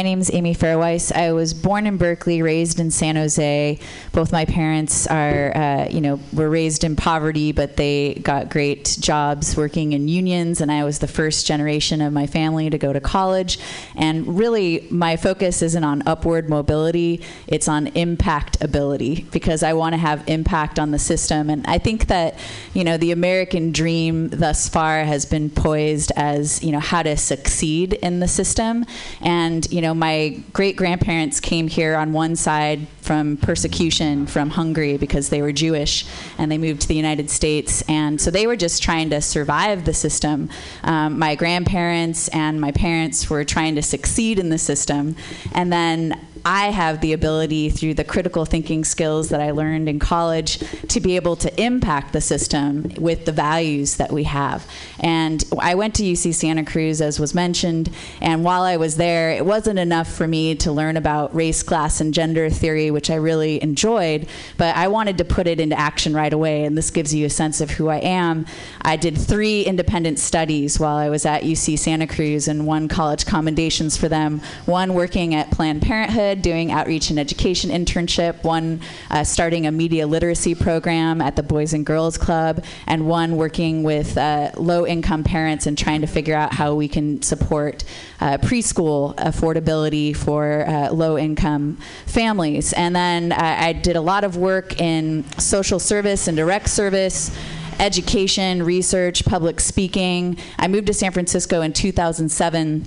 my name's Amy Farah Weiss. I was born in Berkeley, raised in San Jose. Both my parents are, uh, you know, were raised in poverty, but they got great jobs working in unions, and I was the first generation of my family to go to college. And really, my focus isn't on upward mobility, it's on impact ability, because I want to have impact on the system. And I think that, you know, the American dream thus far has been poised as, you know, how to succeed in the system. And, you know, my great grandparents came here on one side from persecution from Hungary because they were Jewish and they moved to the United States. And so they were just trying to survive the system. Um, my grandparents and my parents were trying to succeed in the system. And then I have the ability through the critical thinking skills that I learned in college to be able to impact the system with the values that we have. And I went to UC Santa Cruz, as was mentioned, and while I was there, it wasn't enough for me to learn about race, class, and gender theory, which I really enjoyed, but I wanted to put it into action right away, and this gives you a sense of who I am. I did three independent studies while I was at UC Santa Cruz and won college commendations for them, one working at Planned Parenthood doing outreach and education internship, one uh, starting a media literacy program at the Boys and Girls Club, and one working with uh, low income parents and trying to figure out how we can support uh, preschool affordability for uh, low income families. And then uh, I did a lot of work in social service and direct service education, research, public speaking. I moved to San Francisco in 2007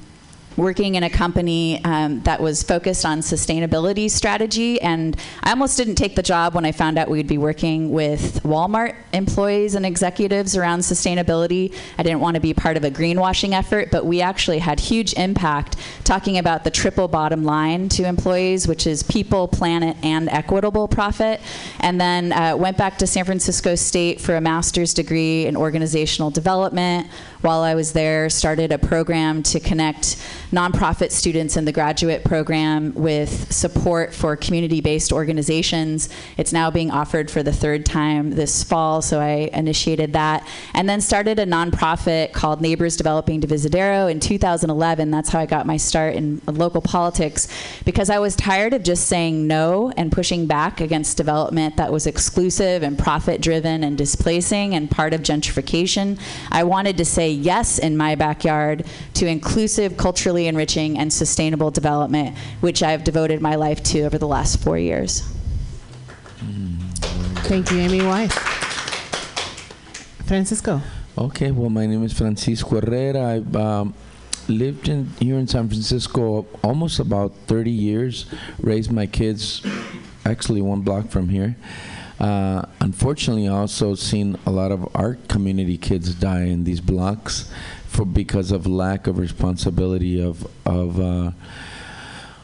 working in a company um, that was focused on sustainability strategy. And I almost didn't take the job when I found out we'd be working with Walmart employees and executives around sustainability. I didn't want to be part of a greenwashing effort, but we actually had huge impact talking about the triple bottom line to employees, which is people, planet, and equitable profit. And then uh, went back to San Francisco State for a master's degree in organizational development while I was there, started a program to connect nonprofit students in the graduate program with support for community based organizations. It's now being offered for the third time this fall, so I initiated that. And then started a nonprofit called Neighbors Developing Divisadero in 2011. That's how I got my start in local politics because I was tired of just saying no and pushing back against development that was exclusive and profit driven and displacing and part of gentrification. I wanted to say yes in my backyard to inclusive, culturally enriching, and sustainable development, which I've devoted my life to over the last four years. Thank you, Amy Weiss. Francisco. Okay, well, my name is Francisco Herrera. I've um, lived in here in San Francisco almost about 30 years. Raised my kids actually one block from here. Uh, unfortunately, also seen a lot of our community kids die in these blocks for because of lack of responsibility of of uh,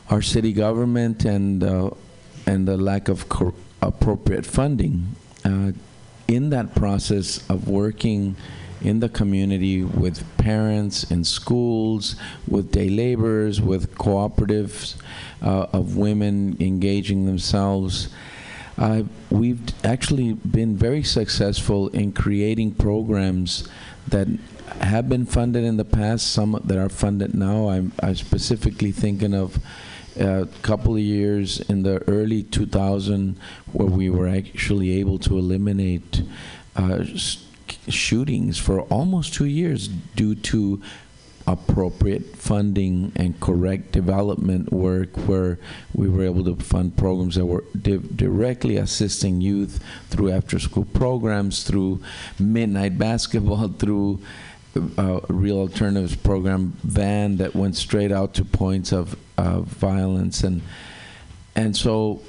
our city government and uh, and the lack of cor- appropriate funding. Uh, in that process of working in the community with parents in schools, with day laborers, with cooperatives uh, of women engaging themselves. Uh, we've actually been very successful in creating programs that have been funded in the past, some that are funded now. I'm, I'm specifically thinking of a couple of years in the early 2000 where we were actually able to eliminate uh, shootings for almost two years due to appropriate funding and correct development work where we were able to fund programs that were di- directly assisting youth through after school programs through midnight basketball through uh, real alternatives program van that went straight out to points of, of violence and and so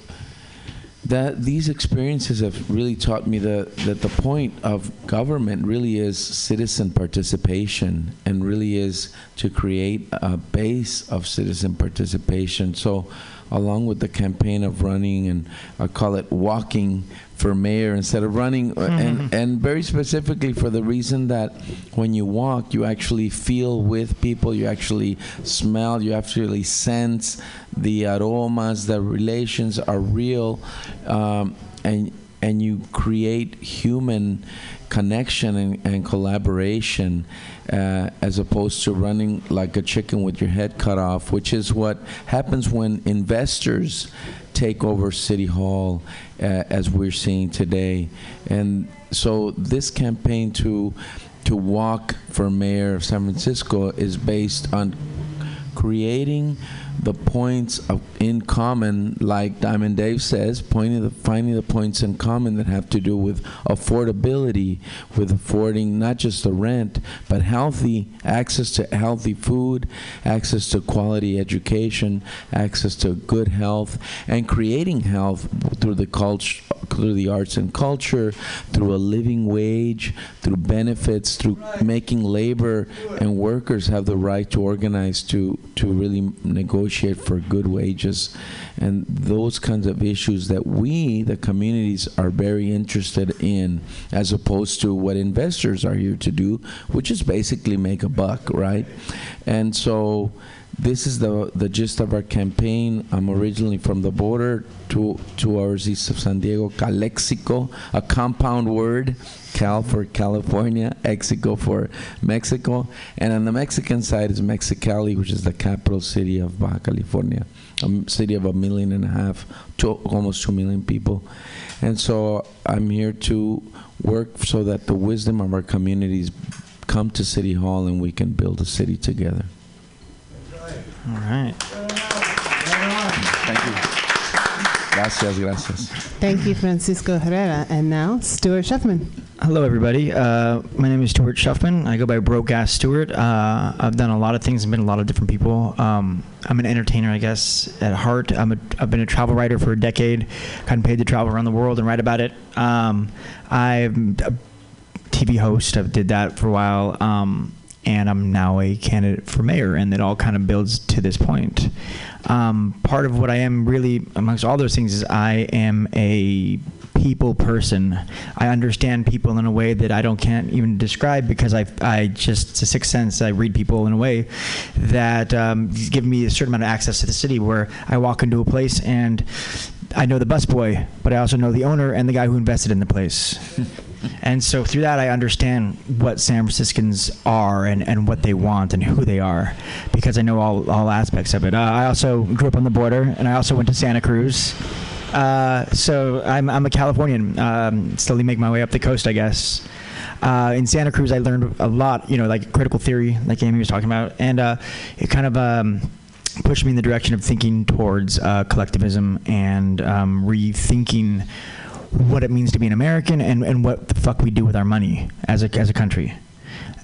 that these experiences have really taught me that, that the point of government really is citizen participation and really is to create a base of citizen participation. So, along with the campaign of running, and I call it walking for mayor instead of running, uh, and, and very specifically for the reason that when you walk, you actually feel with people, you actually smell, you actually sense the aromas, the relations are real, um, and and you create human connection and, and collaboration uh, as opposed to running like a chicken with your head cut off, which is what happens when investors take over City Hall, uh, as we're seeing today. And so this campaign to to walk for mayor of San Francisco is based on creating the points of, in common, like Diamond Dave says, the, finding the points in common that have to do with affordability, with affording not just the rent, but healthy access to healthy food, access to quality education, access to good health, and creating health through the culture, through the arts and culture, through a living wage, through benefits, through making labor and workers have the right to organize to to really negotiate for good wages and those kinds of issues that we, the communities, are very interested in, as opposed to what investors are here to do, which is basically make a buck, right? And so this is the the gist of our campaign. I'm originally from the border, two two hours east of San Diego, Calexico, a compound word, Cal for California, Exico for Mexico, and on the Mexican side is Mexicali, which is the capital city of Baja California, a city of a million and a half, two, almost two million people. And so I'm here to work so that the wisdom of our communities come to City Hall and we can build a city together. All right. Thank you. Gracias, gracias. Thank you, Francisco Herrera. And now, Stuart Schuffman. Hello, everybody. Uh, my name is Stuart Schuffman. I go by Broke Ass Stuart. Uh, I've done a lot of things and been a lot of different people. Um, I'm an entertainer, I guess, at heart. I'm a, I've been a travel writer for a decade, gotten paid to travel around the world and write about it. Um, I'm a TV host. I did that for a while. Um, and I'm now a candidate for mayor, and it all kind of builds to this point. Um, part of what I am really, amongst all those things, is I am a people person. I understand people in a way that I don't can't even describe because I I just it's a sixth sense. I read people in a way that um, give me a certain amount of access to the city where I walk into a place and I know the busboy, but I also know the owner and the guy who invested in the place. and so through that, I understand what San Franciscans are and, and what they want and who they are because I know all, all aspects of it. Uh, I also grew up on the border and I also went to Santa Cruz. Uh, so I'm, I'm a Californian, um, slowly make my way up the coast, I guess. Uh, in Santa Cruz, I learned a lot, you know, like critical theory, like Amy was talking about, and uh, it kind of um, pushed me in the direction of thinking towards uh, collectivism and um, rethinking what it means to be an American and, and what the fuck we do with our money as a, as a country.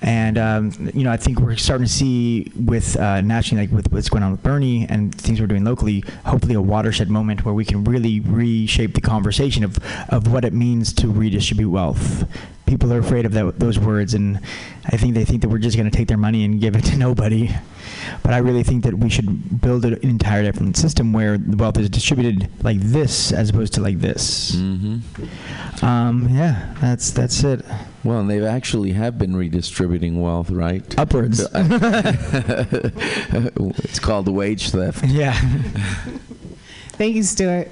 And um, you know, I think we're starting to see with uh, nationally, like with what's going on with Bernie and things we're doing locally, hopefully a watershed moment where we can really reshape the conversation of, of what it means to redistribute wealth. People are afraid of that, those words, and I think they think that we're just going to take their money and give it to nobody. But I really think that we should build an entire different system where the wealth is distributed like this as opposed to like this. hmm Um, yeah, that's that's it. Well, and they actually have been redistributing wealth, right? Upwards. it's called wage theft. yeah. Thank you, Stuart.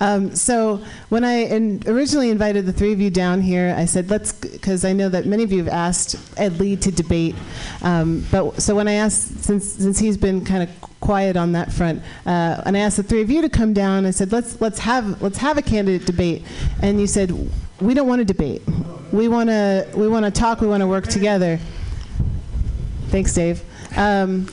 Um, so when I in, originally invited the three of you down here, I said let's because I know that many of you have asked Ed Lee to debate. Um, but so when I asked since since he's been kind of quiet on that front, uh, and I asked the three of you to come down, I said let's let's have let's have a candidate debate, and you said we don't want to debate. We want to we want to talk. We want to work together. Thanks, Dave. Um,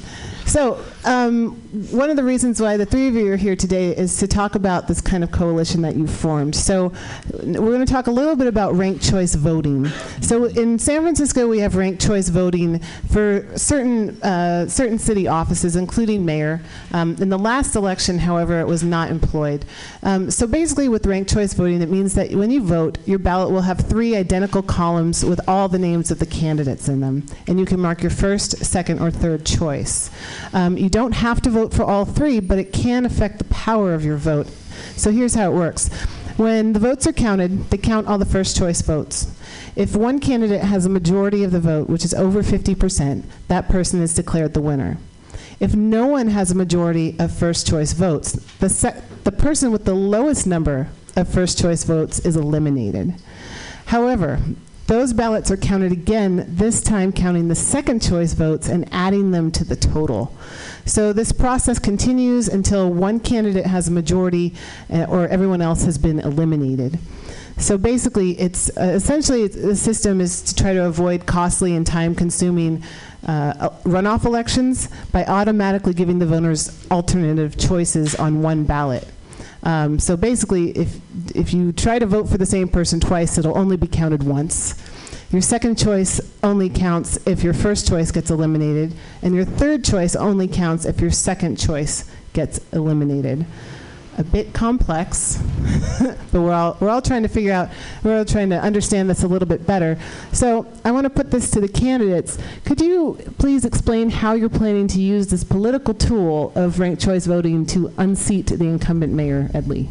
so, um, one of the reasons why the three of you are here today is to talk about this kind of coalition that you've formed. So, we're going to talk a little bit about ranked choice voting. So, in San Francisco, we have ranked choice voting for certain uh, certain city offices, including mayor. Um, in the last election, however, it was not employed. Um, so, basically, with ranked choice voting, it means that when you vote, your ballot will have three identical columns with all the names of the candidates in them, and you can mark your first, second, or third choice. Um, you don't have to vote for all three, but it can affect the power of your vote. So here's how it works. When the votes are counted, they count all the first choice votes. If one candidate has a majority of the vote, which is over 50%, that person is declared the winner. If no one has a majority of first choice votes, the, the person with the lowest number of first choice votes is eliminated. However, those ballots are counted again, this time counting the second choice votes and adding them to the total. So this process continues until one candidate has a majority uh, or everyone else has been eliminated. So basically, it's uh, essentially the system is to try to avoid costly and time-consuming uh, runoff elections by automatically giving the voters alternative choices on one ballot. Um, so basically, if if you try to vote for the same person twice, it'll only be counted once. Your second choice only counts if your first choice gets eliminated, and your third choice only counts if your second choice gets eliminated a bit complex, but we're all, we're all trying to figure out, we're all trying to understand this a little bit better. So I want to put this to the candidates. Could you please explain how you're planning to use this political tool of ranked choice voting to unseat the incumbent mayor, Ed Lee?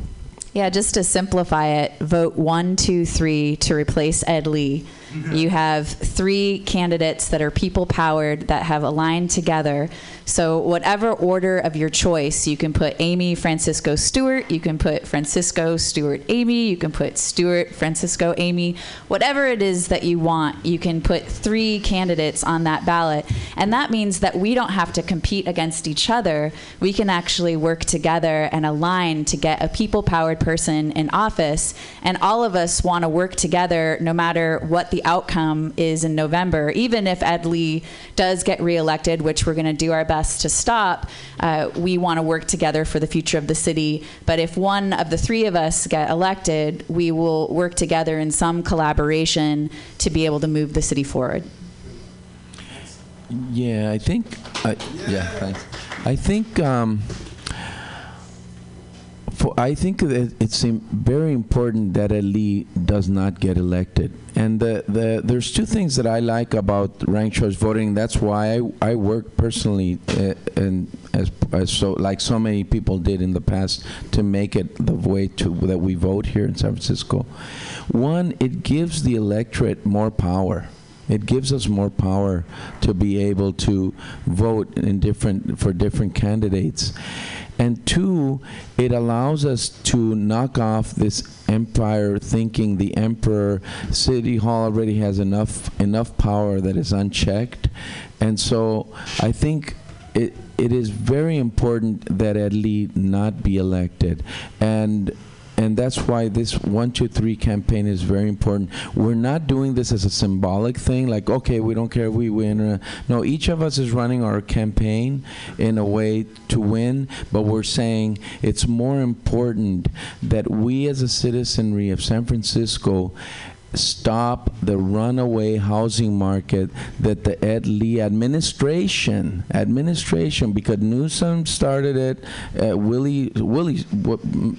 Yeah, just to simplify it, vote one, two, three to replace Ed Lee. You have three candidates that are people powered that have aligned together. So, whatever order of your choice, you can put Amy Francisco Stuart, you can put Francisco Stuart Amy, you can put Stuart Francisco Amy, whatever it is that you want, you can put three candidates on that ballot. And that means that we don't have to compete against each other. We can actually work together and align to get a people powered person in office. And all of us want to work together no matter what the outcome is in November. Even if Ed Lee does get reelected, which we're going to do our best to stop, uh, we want to work together for the future of the city. But if one of the three of us get elected, we will work together in some collaboration to be able to move the city forward. Yeah, I think. I, yeah, thanks. I think. Um, for, I think that it's very important that Ali does not get elected. And the, the, there's two things that I like about ranked choice voting. That's why I, I work personally uh, and as, as so like so many people did in the past to make it the way to that we vote here in San Francisco. One, it gives the electorate more power. It gives us more power to be able to vote in different for different candidates. And two, it allows us to knock off this empire thinking the emperor city hall already has enough enough power that is unchecked. And so I think it it is very important that Ed Lee not be elected. And and that's why this one two three campaign is very important. We're not doing this as a symbolic thing like okay we don't care if we win no each of us is running our campaign in a way to win but we're saying it's more important that we as a citizenry of san francisco stop the runaway housing market that the Ed Lee administration administration because Newsom started it uh, Willie Willie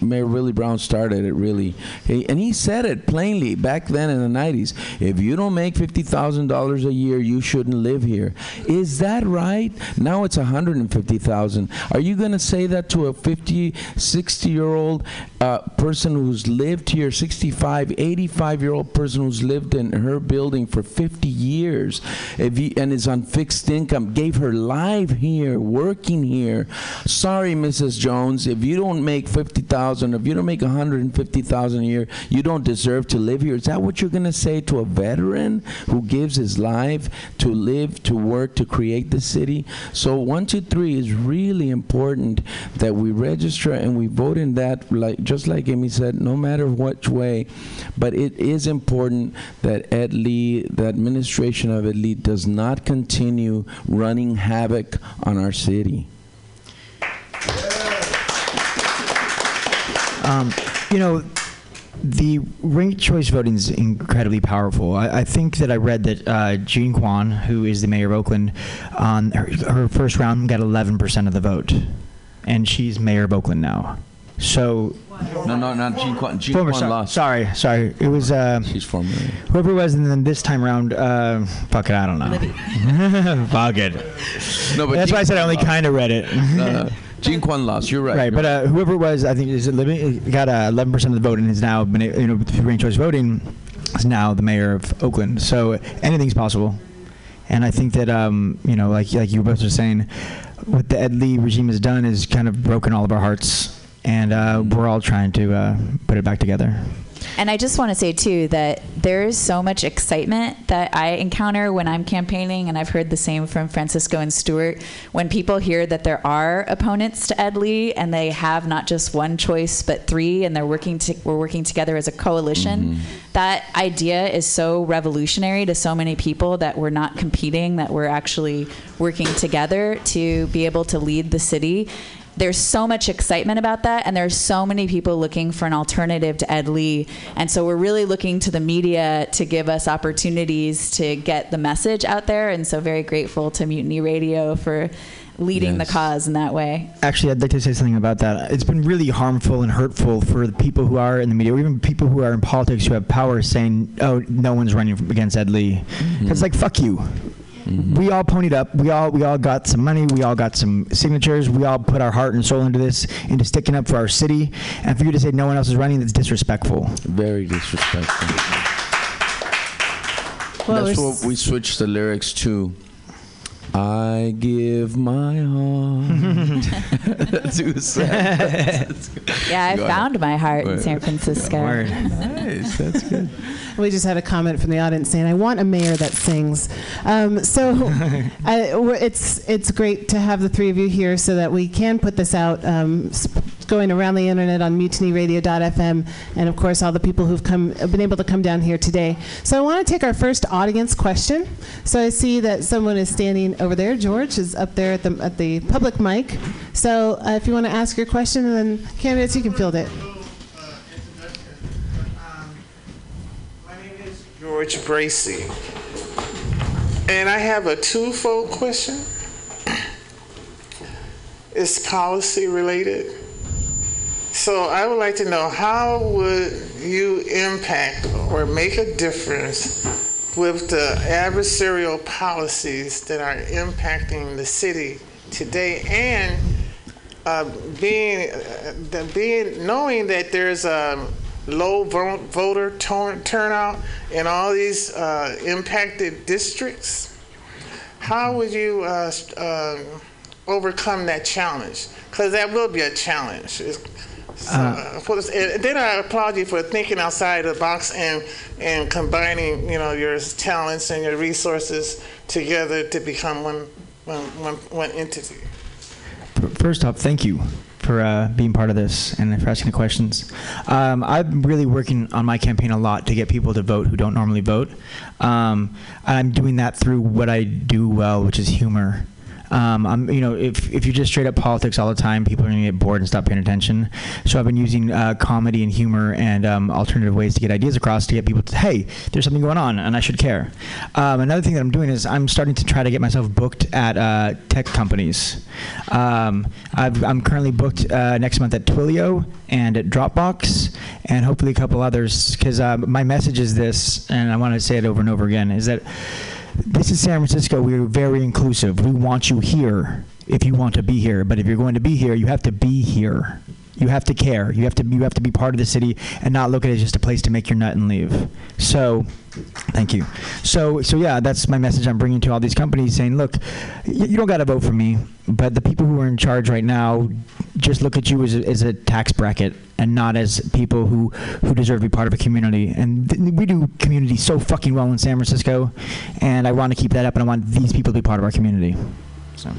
Mayor Willie Brown started it really. He, and he said it plainly back then in the 90s if you don't make $50,000 a year you shouldn't live here. Is that right? Now it's 150,000 are you going to say that to a 50 60 year old uh, person who's lived here 65 85 year old person who's lived in her building for 50 years and is on fixed income, gave her life here, working here. Sorry, Mrs. Jones, if you don't make 50,000, if you don't make 150,000 a year, you don't deserve to live here. Is that what you're going to say to a veteran who gives his life to live, to work, to create the city? So one, two, three is really important that we register and we vote in that, like just like Amy said, no matter which way. But it is important that Ed Lee, the administration of Ed Lee, does not continue running havoc on our city. Um, you know, the ranked choice voting is incredibly powerful. I, I think that I read that uh, Jean Quan, who is the mayor of Oakland, on her, her first round got 11% of the vote, and she's mayor of Oakland now. So No, no, not Jean Quan. Jean former, Quan so- lost. sorry, sorry, it was uh, She's former. whoever it was, and then this time around, uh, fuck it, I don't know. fuck it. No, but That's Jean why I said I only lost. kind of read it. No, no. Jean Quan lost. You're right. Right, You're but uh, whoever it was, I think is it living, got uh, 11% of the vote and has now been, you know, through ranked choice voting, is now the mayor of Oakland. So anything's possible. And I think that, um, you know, like like you both were saying, what the Ed Lee regime has done is kind of broken all of our hearts. And uh, we're all trying to uh, put it back together. And I just want to say too that there is so much excitement that I encounter when I'm campaigning, and I've heard the same from Francisco and Stuart. When people hear that there are opponents to Ed Lee, and they have not just one choice but three, and they're working to, we're working together as a coalition. That idea is so revolutionary to so many people that we're not competing, that we're actually working together to be able to lead the city there's so much excitement about that and there's so many people looking for an alternative to ed lee and so we're really looking to the media to give us opportunities to get the message out there and so very grateful to mutiny radio for leading Yes. the cause in that way Actually, I'd like to say something about that. It's been really harmful and hurtful for the people who are in the media, or even people who are in politics who have power, saying, "Oh, no one's running against Ed Lee." Mm-hmm. It's like, fuck you. Mm-hmm. We all ponied up. We all we all got some money. We all got some signatures. We all put our heart and soul into this, into sticking up for our city. And for you to say no one else is running, that's disrespectful. Very disrespectful. Well, That's what we switched the lyrics to. I give my heart. to Sam. yeah i Go ahead. found my heart in san francisco nice. That's good. We just had a comment from the audience saying, "I want a mayor that sings." Um, so I, it's it's great to have the three of you here so that we can put this out, um, s- going around the internet on mutinyradio.fm, and of course all the people who've come been able to come down here today. So I want to take our first audience question. So I see that someone is standing over there. George is up there at the at the public mic. So uh, if you want to ask your question, then candidates, you can field it. My name is George Bracy. And I have a twofold question. It's policy related. So I would like to know how would you impact or make a difference with the adversarial policies that are impacting the city today and uh, being, uh, the, being knowing that there's a low vo- voter turn, turnout in all these uh, impacted districts, how would you uh, uh, overcome that challenge? Because that will be a challenge. It's- so, uh, for this, and then I applaud you for thinking outside the box and and combining, you know, your talents and your resources together to become one one one, one entity. First off, thank you for uh, being part of this and for asking the questions. Um, I'm really working on my campaign a lot to get people to vote who don't normally vote. Um, I'm doing that through what I do well, which is humor. Um, I'm, you know, if, if you just straight up politics all the time, people are going to get bored and stop paying attention. So I've been using uh, comedy and humor and um, alternative ways to get ideas across to get people to, hey, there's something going on and I should care. Um, another thing that I'm doing is I'm starting to try to get myself booked at uh, tech companies. Um, I've, I'm currently booked uh, next month at Twilio and at Dropbox and hopefully a couple others because uh, my message is this, and I want to say it over and over again, is that this is San Francisco. We're very inclusive. We want you here if you want to be here. But if you're going to be here, you have to be here. You have to care. You have to you have to be part of the city and not look at it as just a place to make your nut and leave. So, thank you. So so yeah, that's my message I'm bringing to all these companies, saying, look, you don't got to vote for me, but the people who are in charge right now just look at you as a, as a tax bracket and not as people who who deserve to be part of a community. And th- we do community so fucking well in San Francisco, and I want to keep that up, and I want these people to be part of our community. So.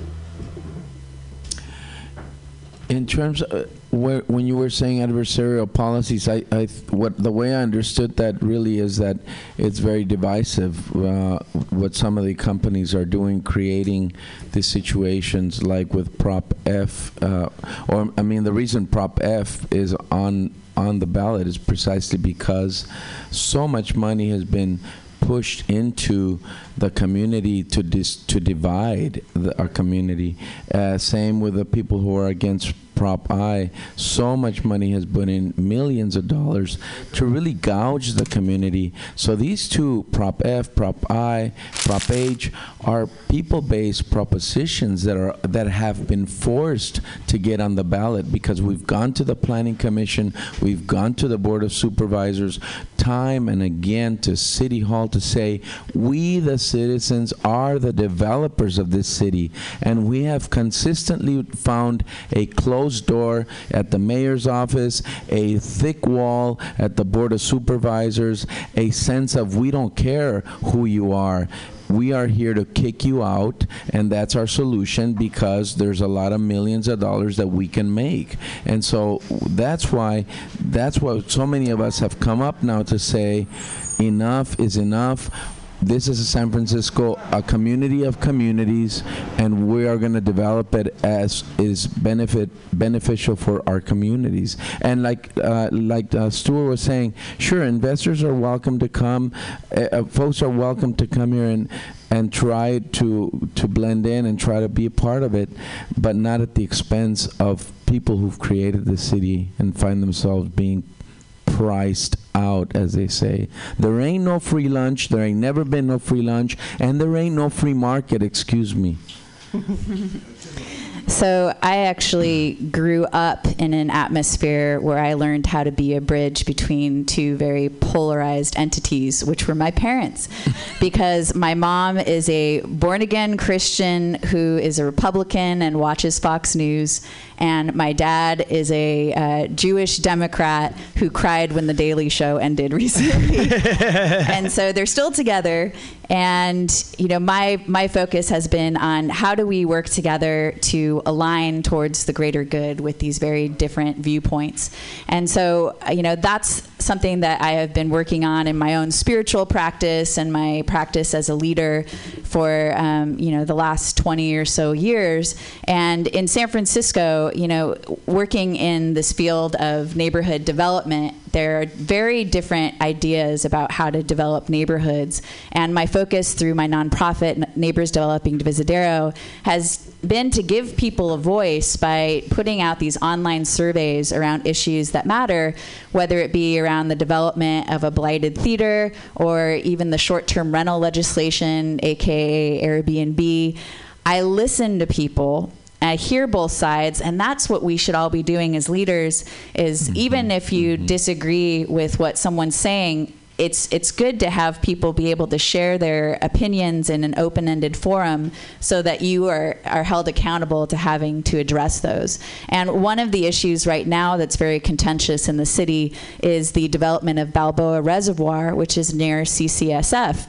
In terms of where, when you were saying adversarial policies, I, I what the way I understood that really is that it's very divisive. Uh, what some of the companies are doing, creating these situations like with Prop F, uh, or I mean, the reason Prop F is on on the ballot is precisely because so much money has been pushed into the community to dis- to divide the, our community. Uh, same with the people who are against Prop I. So much money has been in millions of dollars to really gouge the community. So these two, Prop F, Prop I, Prop H, are people-based propositions that are that have been forced to get on the ballot because we've gone to the Planning Commission, we've gone to the Board of Supervisors, time and again to City Hall to say we, the citizens, are the developers of this city, and we have consistently found a close closed door at the mayor's office, a thick wall at the board of supervisors, a sense of we don't care who you are. We are here to kick you out, and that's our solution because there's a lot of millions of dollars that we can make. And so that's why, that's what so many of us have come up now to say, enough is enough. This is a San Francisco, a community of communities, and we are going to develop it as is benefit beneficial for our communities. And like uh, like uh, Stuart was saying, sure, investors are welcome to come. Uh, uh, folks are welcome to come here and and try to to blend in and try to be a part of it, but not at the expense of people who've created the city and find themselves being priced out, as they say. There ain't no free lunch. There ain't never been no free lunch, and there ain't no free market. Excuse me. So I actually grew up in an atmosphere where I learned how to be a bridge between two very polarized entities, which were my parents. because my mom is a born again Christian who is a Republican and watches Fox News, and my dad is a uh, Jewish Democrat who cried when The Daily Show ended recently. and so they're still together. And you know, my my focus has been on how do we work together to align towards the greater good with these very different viewpoints. And so, uh, you know, that's something that I have been working on in my own spiritual practice and my practice as a leader for um, you know the last 20 or so years. And in San Francisco, you know, working in this field of neighborhood development, there are very different ideas about how to develop neighborhoods. And my focus through my nonprofit, Neighbors Developing Divisadero, has been to give people a voice by putting out these online surveys around issues that matter, whether it be around the development of a blighted theater or even the short term rental legislation, aka Airbnb. I listen to people I hear both sides, and that's what we should all be doing as leaders. Is mm-hmm. even if you mm-hmm. disagree with what someone's saying, it's it's good to have people be able to share their opinions in an open-ended forum so that you are are held accountable to having to address those. And one of the issues right now that's very contentious in the city is the development of Balboa Reservoir, which is near CCSF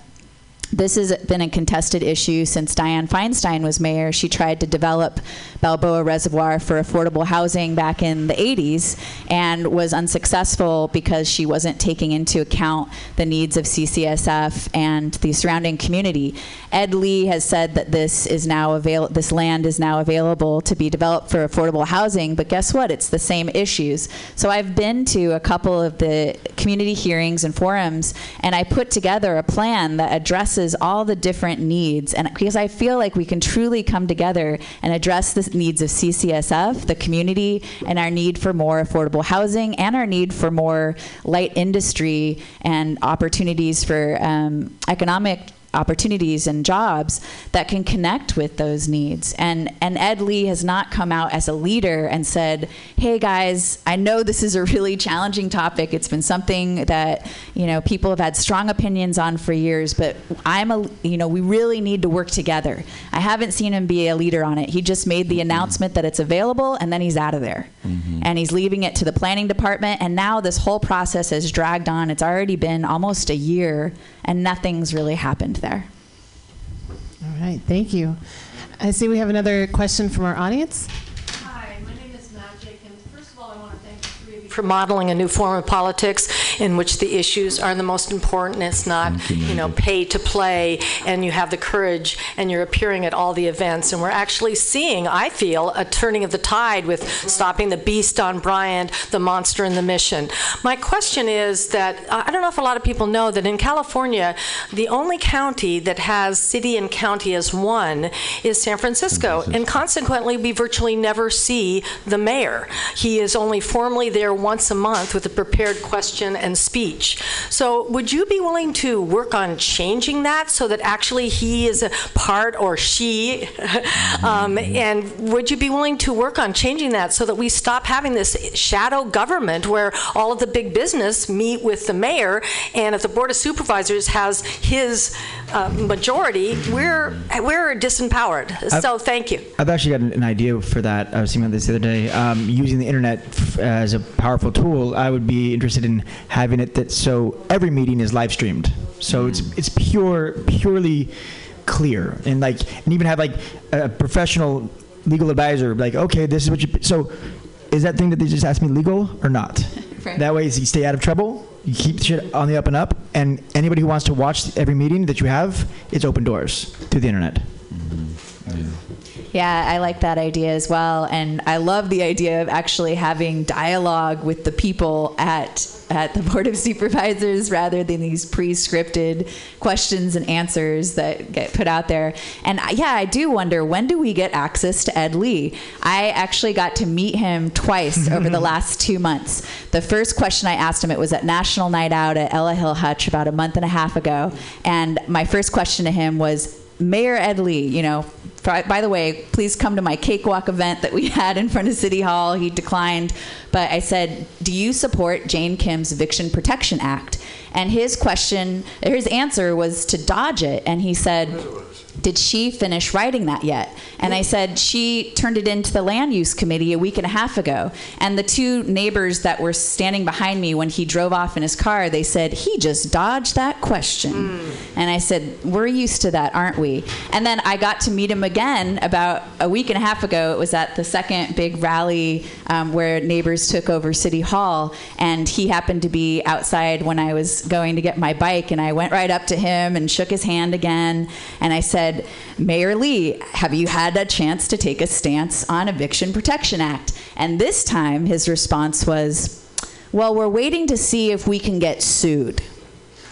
this has been a contested issue since Dianne Feinstein was mayor. She tried to develop Balboa Reservoir for affordable housing back in the 80s and was unsuccessful because she wasn't taking into account the needs of CCSF and the surrounding community. Ed Lee has said that this is now avail- this land is now available to be developed for affordable housing, but guess what? It's the same issues. So I've been to a couple of the community hearings and forums and I put together a plan that addresses addresses all the different needs. And because I feel like we can truly come together and address the needs of CCSF, the community, and our need for more affordable housing and our need for more light industry and opportunities for um, economic opportunities and jobs that can connect with those needs. And and Ed Lee has not come out as a leader and said, "Hey guys, I know this is a really challenging topic. It's been something that, you know, people have had strong opinions on for years, but I'm a you know, we really need to work together." I haven't seen him be a leader on it. He just made the mm-hmm. announcement that it's available and then he's out of there. Mm-hmm. And he's leaving it to the planning department and now this whole process has dragged on. It's already been almost a year and nothing's really happened there. All right, thank you. I see we have another question from our audience. Hi, my name is Magic, and first of all, I want to thank you for modeling a new form of politics in which the issues are the most important. It's not, you know, pay to play, and you have the courage, and you're appearing at all the events. And we're actually seeing, I feel, a turning of the tide with stopping the beast on Bryant, the monster in the mission. My question is that I don't know if a lot of people know that in California, the only county that has city and county as one is San Francisco, and consequently, we virtually never see the mayor. He is only formally there once a month with a prepared question and speech. So, would you be willing to work on changing that so that actually he is a part or she? um, and would you be willing to work on changing that so that we stop having this shadow government where all of the big business meet with the mayor and if the board of supervisors has his uh, majority, we're we're disempowered. so thank you. I've actually got an, an idea for that. I was thinking about this the other day. Um, using the internet f- as a powerful tool, I would be interested in having it that so every meeting is live streamed. So it's it's pure purely clear and like and even have like a professional legal advisor like okay this is what you so is that thing that they just asked me legal or not? Right. That way, you stay out of trouble. You keep shit on the up and up, and anybody who wants to watch every meeting that you have, it's open doors through the internet. Mm-hmm. Yeah, I like that idea as well, and I love the idea of actually having dialogue with the people at at the board of supervisors rather than these pre-scripted questions and answers that get put out there. And I- yeah, I do wonder when do we get access to Ed Lee? I actually got to meet him twice over the last two months. The first question I asked him, it was at National Night Out at Ella Hill Hutch about a month and a half ago, and my first question to him was. Mayor Ed Lee, you know, by, the way, please come to my cakewalk event that we had in front of City Hall. He declined, but I said, "Do you support Jane Kim's Eviction Protection Act?" And his question, his answer was to dodge it, and he said, "Did she finish writing that yet?" And I said, "She turned it into the Land Use Committee a week and a half ago." And the two neighbors that were standing behind me when he drove off in his car, they said, "He just dodged that question." And I said, "We're used to that, aren't we?" And then I got to meet him again about a week and a half ago. It was at the second big rally um, where neighbors took over City Hall, and he happened to be outside when I was going to get my bike, and I went right up to him and shook his hand again, and I said, "Mayor Lee, have you had a chance to take a stance on Eviction Protection Act?" And this time, his response was, "Well, we're waiting to see if we can get sued."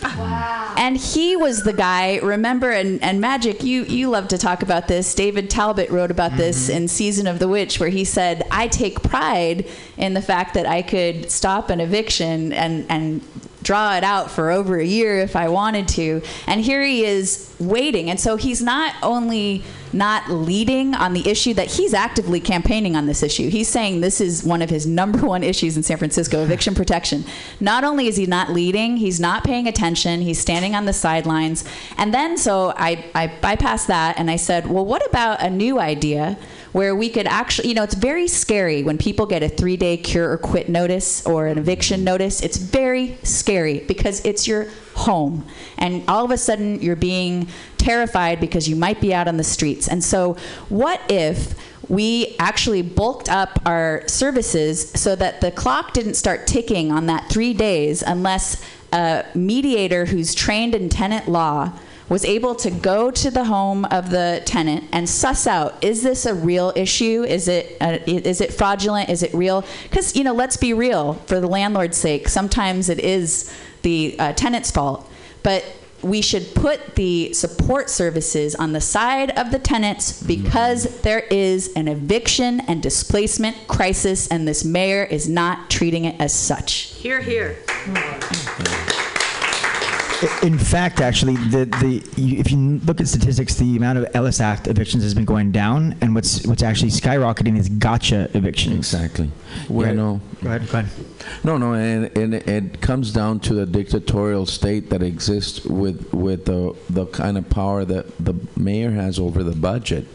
And he was the guy, remember, and, and Magic, you, you love to talk about this. David Talbot wrote about this mm-hmm. in Season of the Witch, where he said, I take pride in the fact that I could stop an eviction and, and draw it out for over a year if I wanted to. And here he is waiting. And so he's not only not leading on the issue that he's actively campaigning on this issue. He's saying this is one of his number one issues in San Francisco eviction protection. Not only is he not leading, he's not paying attention, he's standing on the sidelines. And then so I, I bypassed that and I said, well, what about a new idea? where we could actually, you know, it's very scary when people get a three day cure or quit notice or an eviction notice. It's very scary because it's your home. And all of a sudden you're being terrified because you might be out on the streets. And so, what if we actually bulked up our services so that the clock didn't start ticking on that three days unless a mediator who's trained in tenant law was able to go to the home of the tenant and suss out is this a real issue is it uh, is it fraudulent is it real because you know let's be real for the landlord's sake sometimes it is the uh, tenant's fault but we should put the support services on the side of the tenants because there is an eviction and displacement crisis and this mayor is not treating it as such. Here, here. In fact, actually, the, the you, if you look at statistics, the amount of Ellis Act evictions has been going down, and what's what's actually skyrocketing is gotcha evictions. Exactly. Where- yeah, no. Go ahead. Go ahead. No, no, and, and it comes down to the dictatorial state that exists with with the the kind of power that the mayor has over the budget.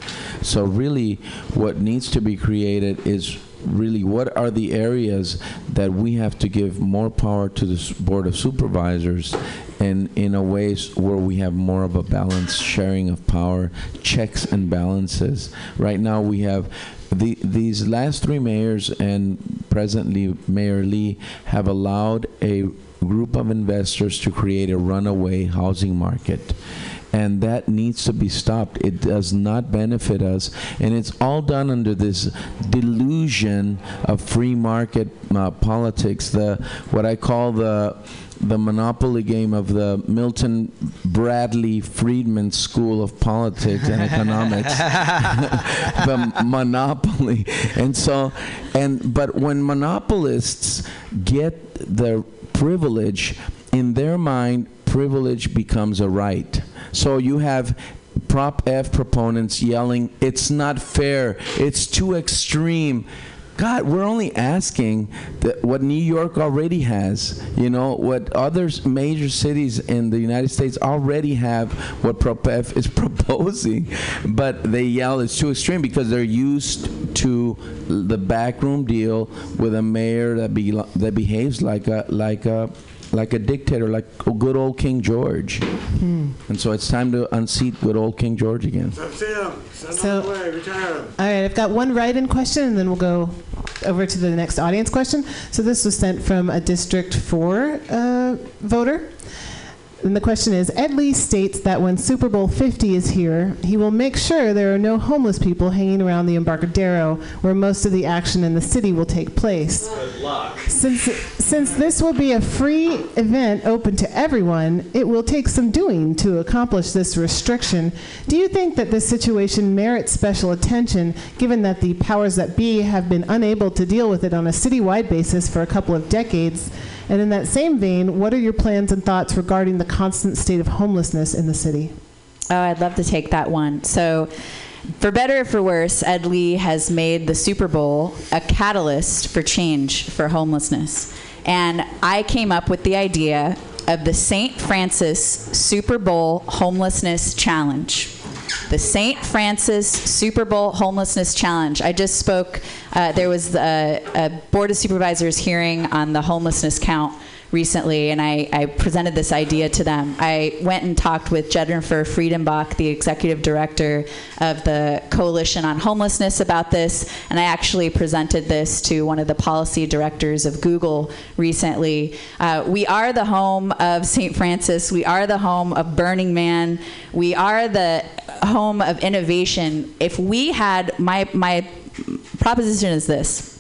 So really, what needs to be created is really what are the areas that we have to give more power to the board of supervisors and in a ways where we have more of a balanced sharing of power checks and balances right now we have the, these last three mayors and presently Mayor Lee have allowed a group of investors to create a runaway housing market. And that needs to be stopped. It does not benefit us. And it's all done under this delusion of free market uh, politics, the what I call the the monopoly game of the Milton Bradley Friedman School of Politics and Economics the monopoly and so and but when monopolists get the privilege in their mind privilege becomes a right so you have prop f proponents yelling it's not fair it's too extreme God, we're only asking what New York already has. You know, what other major cities in the United States already have. What Prop F is proposing, but they yell it's too extreme because they're used to the backroom deal with a mayor that be that behaves like a like a like a dictator, like good old King George. And so it's time to unseat good old King George again. So- All right, I've got one write-in question, and then we'll go over to the next audience question. So this was sent from a District 4 uh, voter. And the question is Ed Lee states that when Super Bowl 50 is here, he will make sure there are no homeless people hanging around the Embarcadero where most of the action in the city will take place. Since, since this will be a free event open to everyone, it will take some doing to accomplish this restriction. Do you think that this situation merits special attention, given that the powers that be have been unable to deal with it on a citywide basis for a couple of decades? And in that same vein, what are your plans and thoughts regarding the constant state of homelessness in the city? Oh, I'd love to take that one. So, for better or for worse, Ed Lee has made the Super Bowl a catalyst for change for homelessness. And I came up with the idea of the St. Francis Super Bowl Homelessness Challenge. The St. Francis Super Bowl Homelessness Challenge. I just spoke, uh, there was a, a Board of Supervisors hearing on the homelessness count recently, and I, I presented this idea to them. I went and talked with Jennifer Friedenbach, the executive director of the Coalition on Homelessness, about this, and I actually presented this to one of the policy directors of Google recently. Uh, we are the home of St. Francis. We are the home of Burning Man. We are the home of innovation. If we had my my proposition is this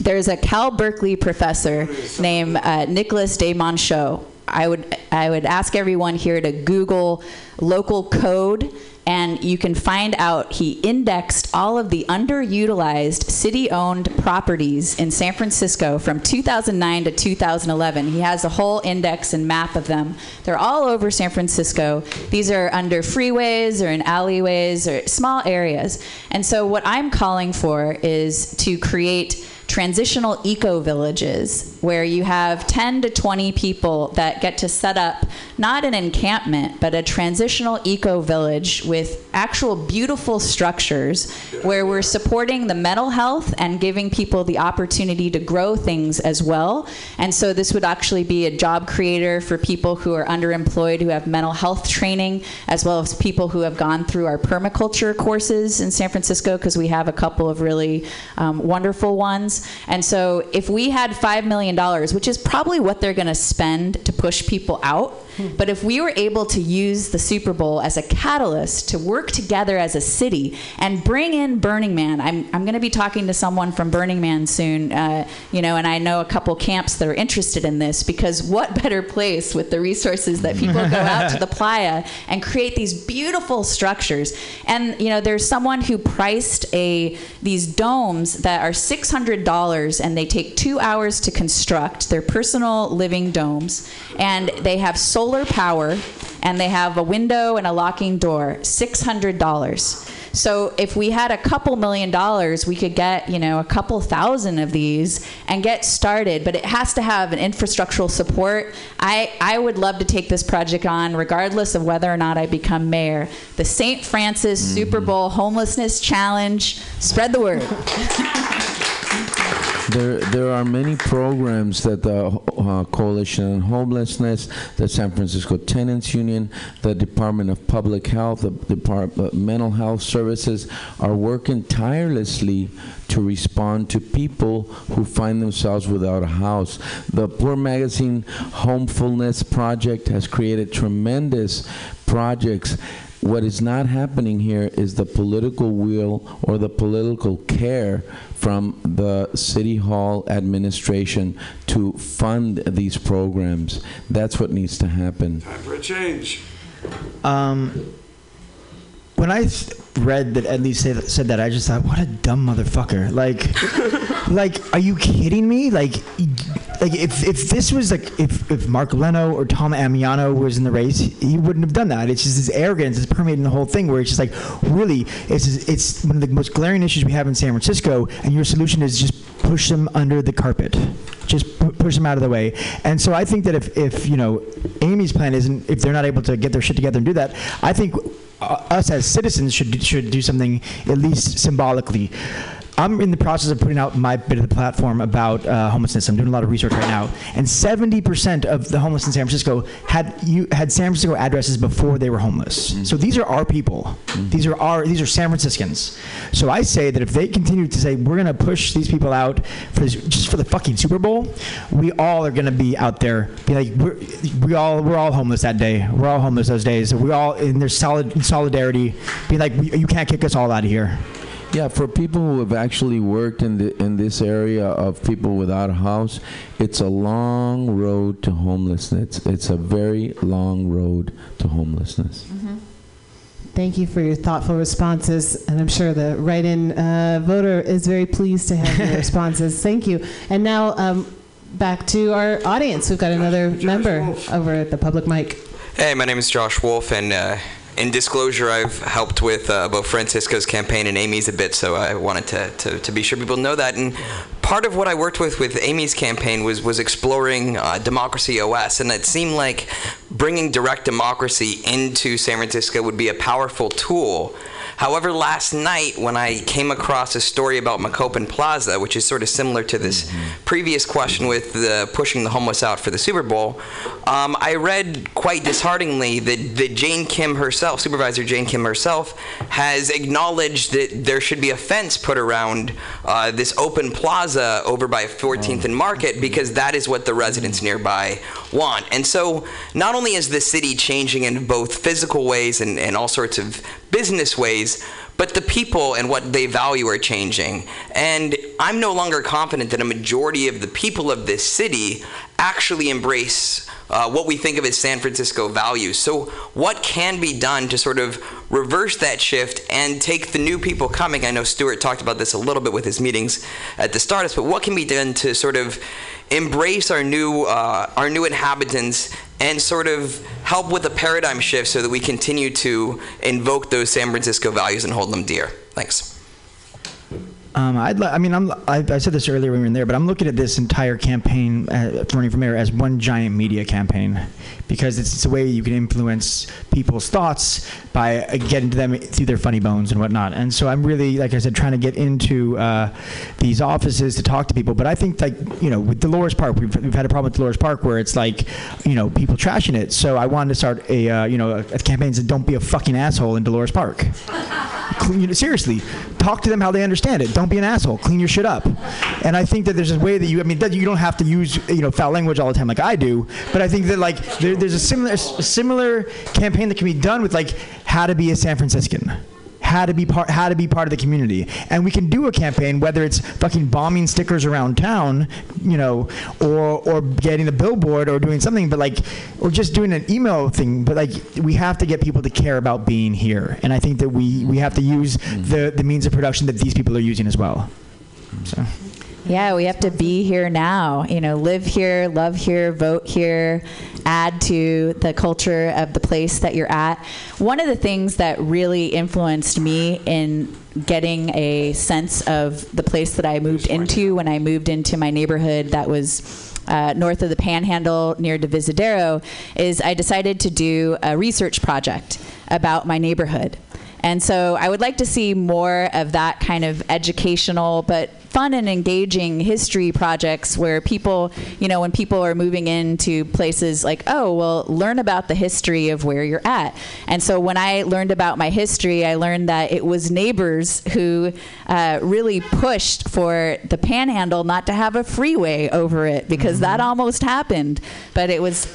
there's a Cal Berkeley professor named uh, Nicholas de Monchaux. I would I would ask everyone here to Google local code, and you can find out he indexed all of the underutilized city-owned properties in San Francisco from 2009 to 2011. He has a whole index and map of them. They're all over San Francisco. These are under freeways or in alleyways or small areas. And so what I'm calling for is to create transitional eco villages where you have 10 to 20 people that get to set up not an encampment but a transitional eco village with actual beautiful structures where we're supporting the mental health and giving people the opportunity to grow things as well. And so this would actually be a job creator for people who are underemployed who have mental health training as well as people who have gone through our permaculture courses in San Francisco because we have a couple of really um, wonderful ones and so if we had $5 million, which is probably what they're going to spend to push people out, but if we were able to use the Super Bowl as a catalyst to work together as a city and bring in Burning Man, I'm, I'm going to be talking to someone from Burning Man soon, uh, you know, and I know a couple camps that are interested in this because what better place with the resources that people go out to the playa and create these beautiful structures. And, you know, there's someone who priced a these domes that are $600 and they take two hours to construct. They're personal living domes and they have solar power and they have a window and a locking door. $600. So if we had a couple million dollars, we could get, you know, a couple thousand of these and get started, but it has to have an infrastructural support. I, I would love to take this project on regardless of whether or not I become mayor. The St. Francis mm-hmm. Super Bowl Homelessness Challenge. Spread the word. There, there are many programs that the uh, Coalition on Homelessness, the San Francisco Tenants Union, the Department of Public Health, the Department of Mental Health Services are working tirelessly to respond to people who find themselves without a house. The Poor Magazine Homefulness Project has created tremendous projects what is not happening here is the political will or the political care from the city hall administration to fund these programs. That's what needs to happen. Time for a change. Um, when I read that Ed Lee said, said that, I just thought, what a dumb motherfucker. Like, like, are you kidding me? Like, like if, if this was like if, if Mark Leno or Tom Ammiano was in the race, he wouldn't have done that. It's just this arrogance is permeating the whole thing where it's just like really it's it's one of the most glaring issues we have in San Francisco, and your solution is just push them under the carpet, just pu- push them out of the way. And so I think that if if you know Amy's plan isn't if they're not able to get their shit together and do that, I think uh, us as citizens should should do something at least symbolically. I'm in the process of putting out my bit of the platform about uh, homelessness. I'm doing a lot of research right now, and 70% of the homeless in San Francisco had you had San Francisco addresses before they were homeless. So these are our people. These are our these are San Franciscans. So I say that if they continue to say we're going to push these people out for this, just for the fucking Super Bowl, we all are going to be out there. Be like we're, we all we're all homeless that day. We're all homeless those days. We all in their solid in solidarity, be like we, you can't kick us all out of here. Yeah, for people who have actually worked in the in this area of people without a house, it's a long road to homelessness. It's a very long road to homelessness. Thank you for your thoughtful responses, and I'm sure the write-in uh, voter is very pleased to have your responses. Thank you. And now um, back to our audience. We've got another member over at the public mic. Hey, my name is Josh Wolf, and uh, in disclosure, I've helped with uh, both Francisco's campaign and Amy's a bit, so I wanted to, to, to be sure people know that. And part of what I worked with with Amy's campaign was, was exploring uh, Democracy OS, and it seemed like bringing direct democracy into San Francisco would be a powerful tool. However, last night when I came across a story about Macopan Plaza, which is sort of similar to this previous question with the pushing the homeless out for the Super Bowl, um, I read quite dishearteningly that, that Jane Kim herself, Supervisor Jane Kim herself, has acknowledged that there should be a fence put around uh, this open plaza over by 14th and Market because that is what the residents nearby want. And so, not only is the city changing in both physical ways and, and all sorts of business ways, but the people and what they value are changing. And I'm no longer confident that a majority of the people of this city actually embrace uh, what we think of as San Francisco values. So, what can be done to sort of reverse that shift and take the new people coming? I know Stuart talked about this a little bit with his meetings at the start, but what can be done to sort of embrace our new uh, our new inhabitants and sort of help with the paradigm shift so that we continue to invoke those San Francisco values and hold them dear. Thanks. Um, I'd li- I mean, I'm, I, I said this earlier when we were in there, but I'm looking at this entire campaign uh, running for mayor as one giant media campaign because it's, it's a way you can influence people's thoughts by uh, getting to them through their funny bones and whatnot. And so I'm really, like I said, trying to get into uh, these offices to talk to people. But I think, like, you know, with Dolores Park, we've, we've had a problem with Dolores Park where it's like, you know, people trashing it. So I wanted to start a, uh, you know, a, a campaign that don't be a fucking asshole in Dolores Park. Clean, you know, seriously, talk to them how they understand it. Don't be an asshole. Clean your shit up. And I think that there's a way that you. I mean, that you don't have to use you know foul language all the time like I do. But I think that like there, there's a similar a similar campaign that can be done with like how to be a San Franciscan. How to be part, how to be part of the community, and we can do a campaign whether it's fucking bombing stickers around town, you know, or or getting a billboard or doing something, but like, or just doing an email thing. But like, we have to get people to care about being here, and I think that we we have to use the the means of production that these people are using as well. So. Yeah, we have to be here now. You know, live here, love here, vote here, add to the culture of the place that you're at. One of the things that really influenced me in getting a sense of the place that I moved into when I moved into my neighborhood that was uh, north of the Panhandle near Divisadero is I decided to do a research project about my neighborhood. And so I would like to see more of that kind of educational but fun and engaging history projects where people, you know, when people are moving into places like, oh, well, learn about the history of where you're at. And so when I learned about my history, I learned that it was neighbors who uh, really pushed for the panhandle not to have a freeway over it because that almost happened. But it was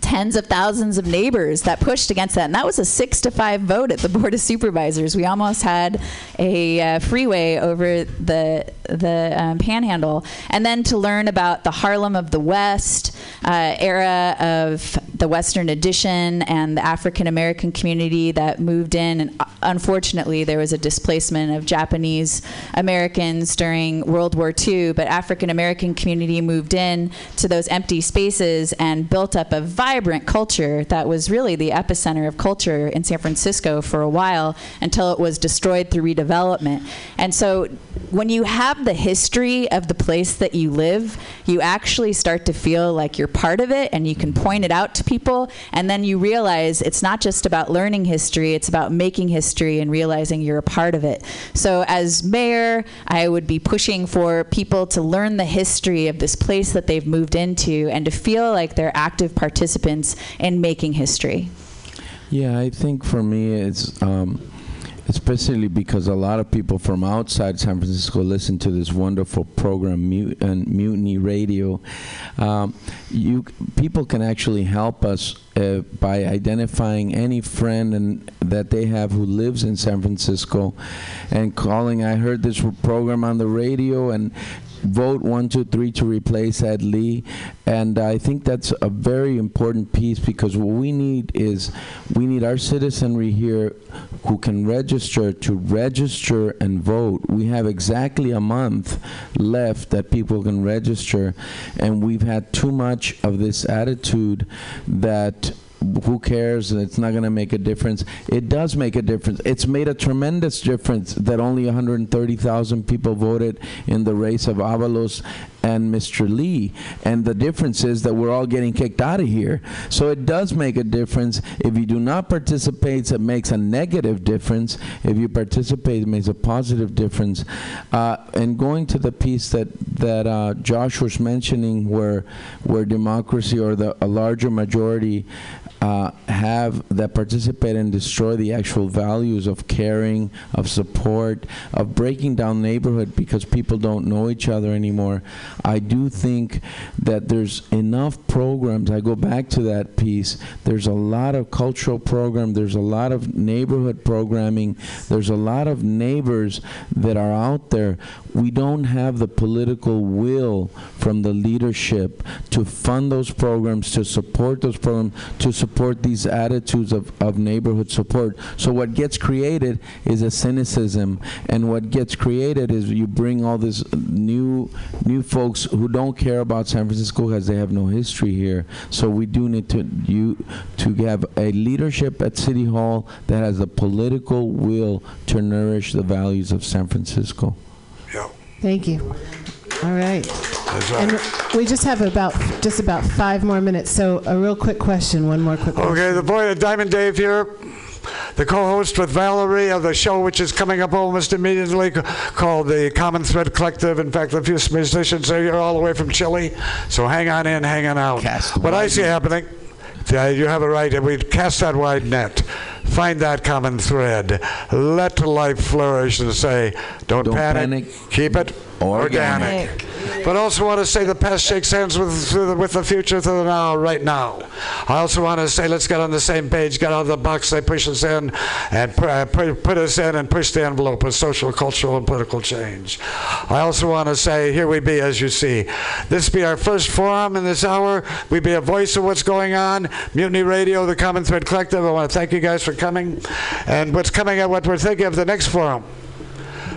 tens of thousands of neighbors that pushed against that. And that was a six to five vote at the Board of Supervisors. We almost had a uh, freeway over the, the um, panhandle. And then to learn about the Harlem of the West, uh, era of the Western addition and the African American community that moved in. And uh, unfortunately, there was a displacement of Japanese Americans during World War II, but African American community moved in to those empty spaces and built up a vibrant culture that was really the epicenter of culture in San Francisco for a while until it was destroyed through redevelopment. And so when you have the history of the place that you live, you actually start to feel like you're part of it and you can point it out to people. And then you realize it's not just about learning history, it's about making history and realizing you're a part of it. So, as mayor, I would be pushing for people to learn the history of this place that they've moved into and to feel like they're active participants in making history. Yeah, I think for me it's um, especially because a lot of people from outside San Francisco listen to this wonderful program, Mut- and Mutiny Radio. Um, you people can actually help us uh, by identifying any friend and that they have who lives in San Francisco, and calling. I heard this program on the radio, and vote one, two, three to replace Ed Lee. And I think that's a very important piece because what we need is we need our citizenry here who can register to register and vote. We have exactly a month left that people can register, and we've had too much of this attitude that who cares? It's not going to make a difference. It does make a difference. It's made a tremendous difference that only 130,000 people voted in the race of Avalos and Mr. Lee. And the difference is that we're all getting kicked out of here. So it does make a difference. If you do not participate it makes a negative difference. If you participate it makes a positive difference. Uh, and going to the piece that that uh, Josh was mentioning where where democracy or the a larger majority uh, have that participate and destroy the actual values of caring, of support, of breaking down neighborhood because people don't know each other anymore. I do think that there's enough programs. I go back to that piece. There's a lot of cultural program. There's a lot of neighborhood programming. There's a lot of neighbors that are out there. We don't have the political will from the leadership to fund those programs, to support those programs, to support these attitudes of, of neighborhood support. So what gets created is a cynicism, and what gets created is you bring all this new new folks who don't care about San Francisco because they have no history here. So we do need to you to have a leadership at City Hall that has the political will to nourish the values of San Francisco. Yeah, Thank you. All right. That's And we just have about just about five more minutes. So a real quick question. One more quick question. Okay, the boy, Diamond Dave here, the co-host with Valerie of the show, which is coming up almost immediately, c- called the Common Thread Collective. In fact, a few musicians are here all the way from Chile, so hang on in, hang on out. Cast what I wide see happening, yeah, you have it right, and we cast that wide net. Find that common thread. Let life flourish and say, don't, Don't panic. panic. Keep it organic. But also want to say the past shakes hands with the, with the future through the now, right now. I also want to say let's get on the same page, get out of the box they push us in, and uh, put us in and push the envelope of social, cultural, and political change. I also want to say here we be, as you see. This be our first forum in this hour. We be a voice of what's going on. Mutiny Radio, the Common Thread Collective. I want to thank you guys for coming, and what's coming and what we're thinking of the next forum.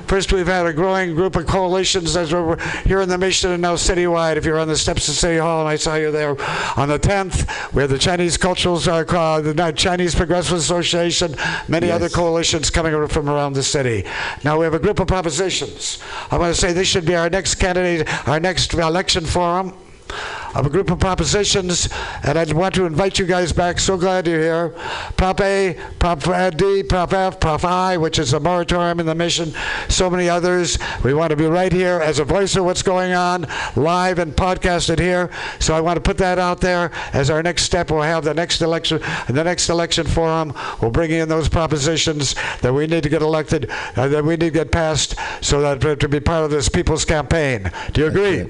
First, we've had a growing group of coalitions as we're here in the mission and now citywide. If you're on the steps of City Hall, and I saw you there on the 10th, we have the Chinese Cultural, uh, the Chinese Progressive Association, many Yes. other coalitions coming from around the city. Now we have a group of propositions. I want to say this should be our next candidate, our next election forum of a group of propositions, and I want to invite you guys back. So glad you're here. Prop A, Prop D, Prop F, Prop I, which is a moratorium in the mission, so many others. We want to be right here as a voice of what's going on, live and podcasted here. So I want to put that out there as our next step. We'll have the next election, the next election forum. We'll bring in those propositions that we need to get elected, uh, that we need to get passed, so that to be part of this people's campaign. Do you agree?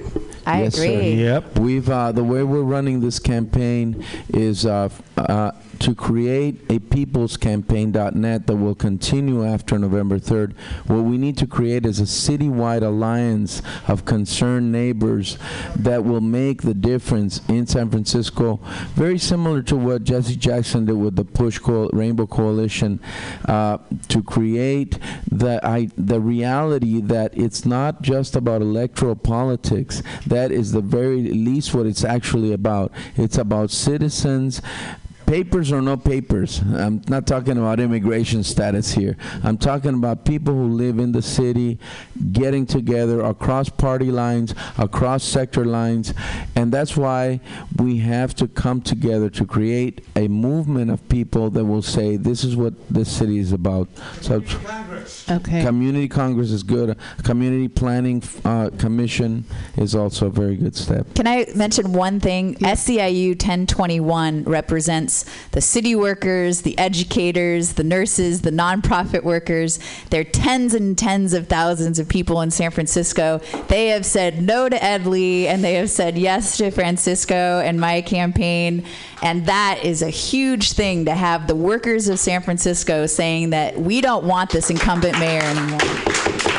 I Yes, sir. Yep. We've uh, the way we're running this campaign is uh, uh, to create a peoplescampaign.net that will continue after November 3rd. What we need to create is a citywide alliance of concerned neighbors that will make the difference in San Francisco, very similar to what Jesse Jackson did with the Push Co- Rainbow Coalition, uh, to create the, I, the reality that it's not just about electoral politics. That is the very least what it's actually about. It's about citizens papers or no papers. I'm not talking about immigration status here. I'm talking about people who live in the city getting together across party lines, across sector lines, and that's why we have to come together to create a movement of people that will say this is what this city is about. So Okay. community congress is good. Community planning uh, commission is also a very good step. Can I mention one thing? SEIU 1021 represents the city workers, the educators, the nurses, the nonprofit workers. They're tens and tens of thousands of people in San Francisco. They have said no to Ed Lee and they have said yes to Francisco and my campaign. And that is a huge thing to have the workers of San Francisco saying that we don't want this incumbent mayor anymore.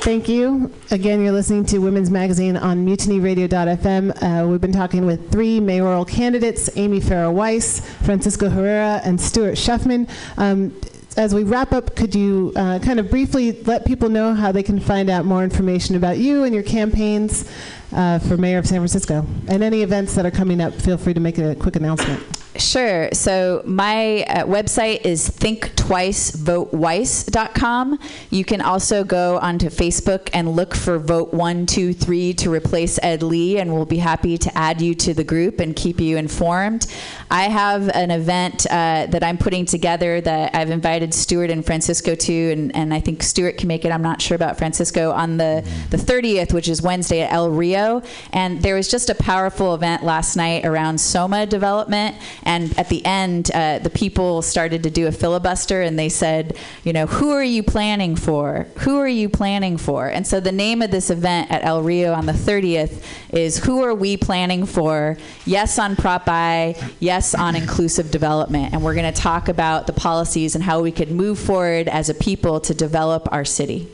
Thank you. Again, you're listening to Women's Magazine on mutinyradio.fm. Uh, we've been talking with three mayoral candidates Amy Farah Weiss, Francisco Herrera, and Stuart Schuffman. Um, as we wrap up, could you uh, kind of briefly let people know how they can find out more information about you and your campaigns uh, for mayor of San Francisco? And any events that are coming up, feel free to make a quick announcement. Sure. So my uh, website is thinktwicevoteweiss.com. You can also go onto Facebook and look for Vote 123 to replace Ed Lee, and we'll be happy to add you to the group and keep you informed. I have an event uh, that I'm putting together that I've invited Stuart and Francisco to, and, and I think Stuart can make it. I'm not sure about Francisco on the, the 30th, which is Wednesday at El Rio. And there was just a powerful event last night around Soma development. And at the end, uh, the people started to do a filibuster and they said, you know, who are you planning for? Who are you planning for? And so the name of this event at El Rio on the 30th is Who Are We Planning For? Yes on Prop I, yes on inclusive development. And we're going to talk about the policies and how we could move forward as a people to develop our city.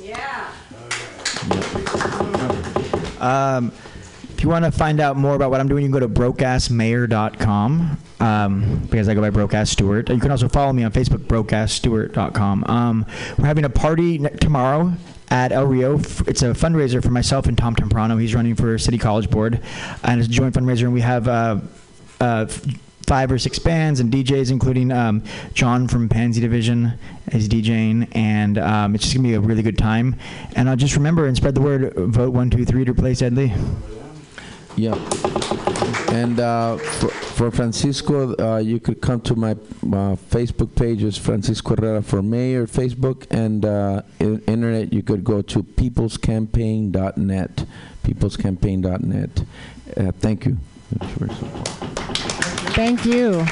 Yeah. Um, if you want to find out more about what I'm doing, you can go to brokeassmayor.com um, because I go by Brokeass Stuart. You can also follow me on Facebook, brokeassstuart.com. Um, we're having a party ne- tomorrow at El Rio. It's a fundraiser for myself and Tom Temprano. He's running for City College Board, and it's a joint fundraiser. And we have uh, uh, five or six bands and DJs, including um, John from Pansy Division is DJing, and um, it's just gonna be a really good time. And I'll just remember and spread the word. Vote one two three to replace Ed Lee. Yeah. And uh, for, for Francisco, uh, you could come to my uh, Facebook page, is Francisco Herrera for Mayor, Facebook, and uh, in, internet, you could go to peoplescampaign.net. Peoplescampaign.net. Uh, thank you. Thank you.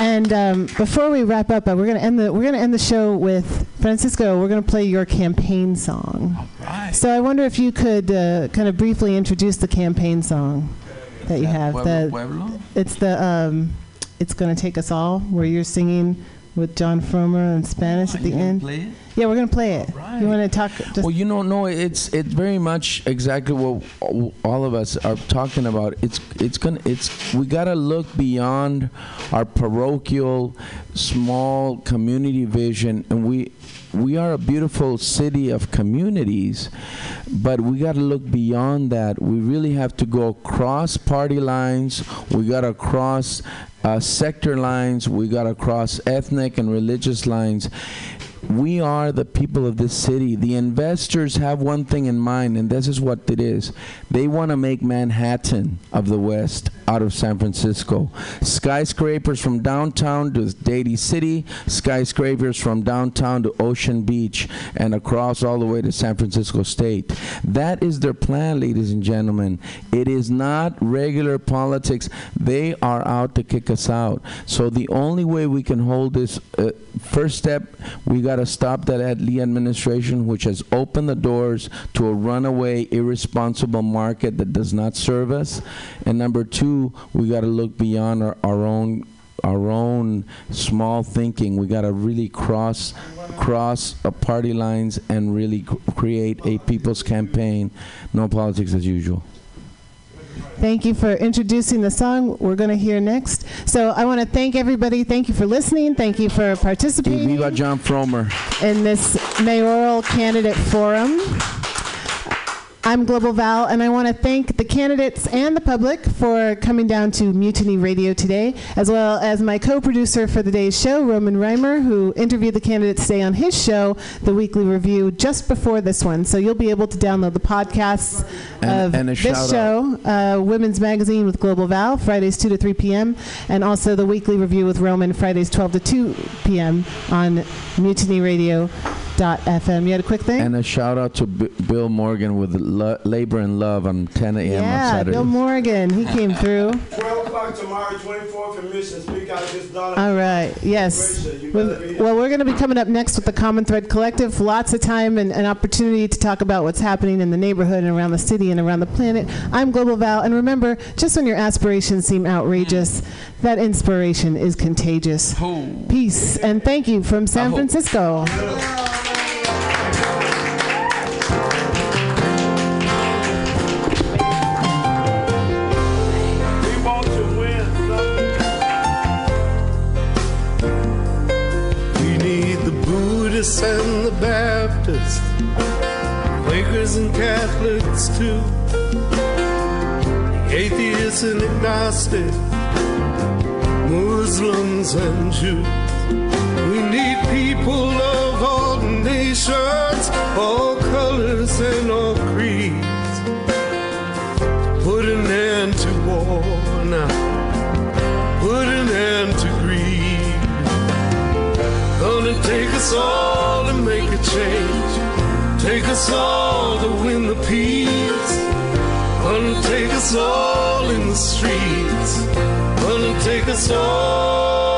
And um, before we wrap up, uh, we're going to end the we're going to end the show with Francisco. We're going to play your campaign song. So I wonder if you could uh, kind of briefly introduce the campaign song that you have. Pueblo, The, Pueblo? it's the um, it's going to take us all, where you're singing with Jon Fromer in Spanish at the You end. play it? Yeah, we're going to play it. Alright. You want to talk? Just, Well, you know, no, it's it's very much exactly what all of us are talking about. It's it's gonna it's we gotta look beyond our parochial, small community vision, and we we are a beautiful city of communities, but we got to look beyond that. We really have to go across party lines. We got to cross Uh, sector lines. We got to cross ethnic and religious lines. We are the people of this city. The investors have one thing in mind, and this is what it is. They want to make Manhattan of the West out of San Francisco. Skyscrapers from downtown to Daly City, skyscrapers from downtown to Ocean Beach, and across all the way to San Francisco State. That is their plan, ladies and gentlemen. It is not regular politics. They are out to kick us out. So the only way we can hold this uh, first step, we got got to stop that Ed Lee administration, which has opened the doors to a runaway, irresponsible market that does not serve us. And number two, we got to look beyond our, our own our own small thinking. We got to really cross cross party lines and really create a people's campaign. No politics as usual. Thank you for introducing the song we're going to hear next. So I want to thank everybody. Thank you for listening. Thank you for participating viva Jon Fromer. in this mayoral candidate forum. I'm Global Val, and I want to thank the candidates and the public for coming down to Mutiny Radio today, as well as my co-producer for the day's show, Roman Reimer, who interviewed the candidates today on his show, The Weekly Review, just before this one. So you'll be able to download the podcasts And- of and this show, uh, Women's Magazine with Global Val, Fridays 2 to 3 p.m., and also The Weekly Review with Roman, Fridays 12 to 2 p.m. on mutinyradio.fm. You had a quick thing? And a shout out to B- Bill Morgan with Lo- Labor and Love on 10 a.m. on yeah, Saturday. Bill Morgan. He came through. 12 o'clock tomorrow, 24th and Mission. Speak out All right. Yes. Well, we're going to be coming up next with the Common Thread Collective. Lots of time and, an opportunity to talk about what's happening in the neighborhood and around the city and around the planet. I'm Global Val, and remember, just when your aspirations seem outrageous, that inspiration is contagious. Peace and thank you from San. Francisco. We want to win. We need the Buddhists and the Baptists, Quakers and Catholics too, the atheists and agnostics, Muslims and Jews. We need people of all nations, all colors and all creeds. Put an end to war now. Put an end to greed. Gonna take us all to make a change. Take us all to win the peace. Gonna take us all in the streets. All.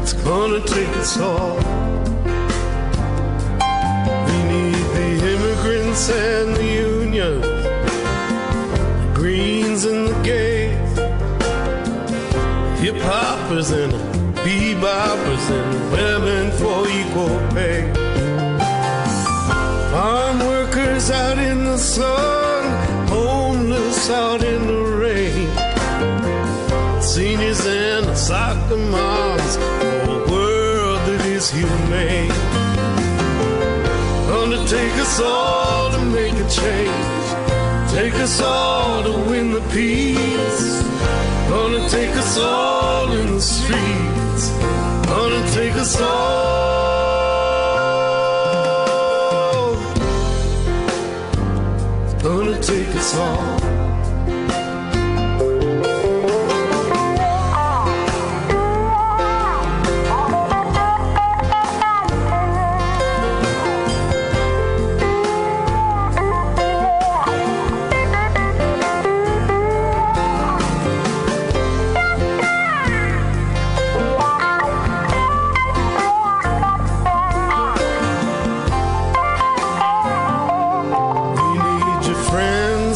It's gonna take us all. We need the immigrants and the unions, the greens and the gays, hip hoppers and beboppers and women for equal pay. Farm workers out in the sun, and the moms for a world that is humane. Gonna take us all to make a change. Take us all to win the peace. Gonna take us all in the streets. Gonna take us all. Gonna take us all.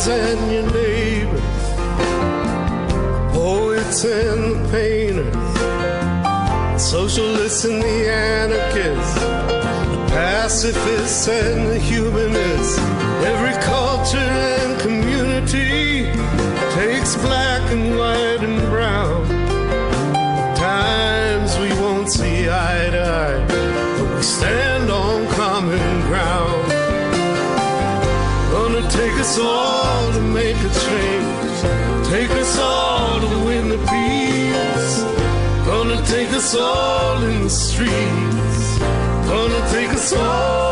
And your neighbors, poets and painters, socialists and the anarchists, the pacifists and the humanists. Every culture and community takes black and white and brown. Times we won't see eye to eye, but we stand us all in the streets. Gonna take us all,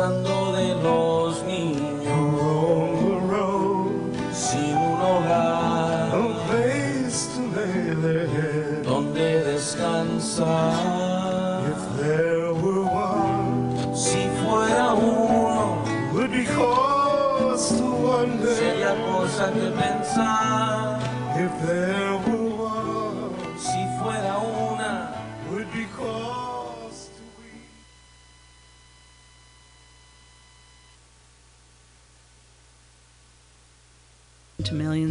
Pensando de los niños. On the road. Sin un hogar. Place to lay their head. Donde descansar. If there were one. Si fuera uno. Would be cause to wonder. Sería cosa que pensar.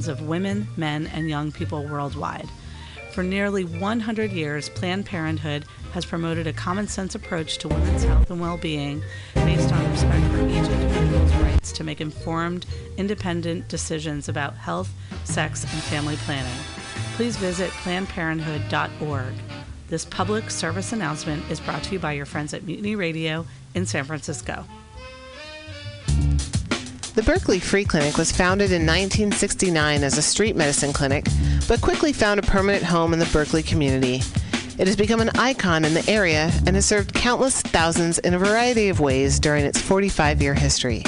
Of women, men, and young people worldwide. For nearly 100 years, Planned Parenthood has promoted a common sense approach to women's health and well being based on respect for each individual's rights to make informed, independent decisions about health, sex, and family planning. Please visit PlannedParenthood.org. This public service announcement is brought to you by your friends at Mutiny Radio in San Francisco. The Berkeley Free Clinic was founded in 1969 as a street medicine clinic, but quickly found a permanent home in the Berkeley community. It has become an icon in the area and has served countless thousands in a variety of ways during its 45 year history.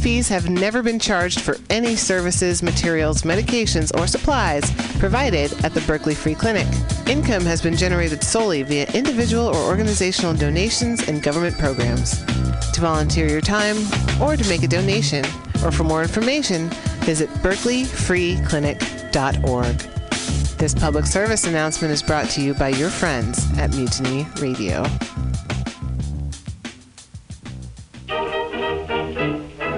Fees have never been charged for any services, materials, medications, or supplies provided at the Berkeley Free Clinic. Income has been generated solely via individual or organizational donations and government programs. To volunteer your time or to make a donation, or for more information, visit berkeleyfreeclinic.org. This public service announcement is brought to you by your friends at Mutiny Radio.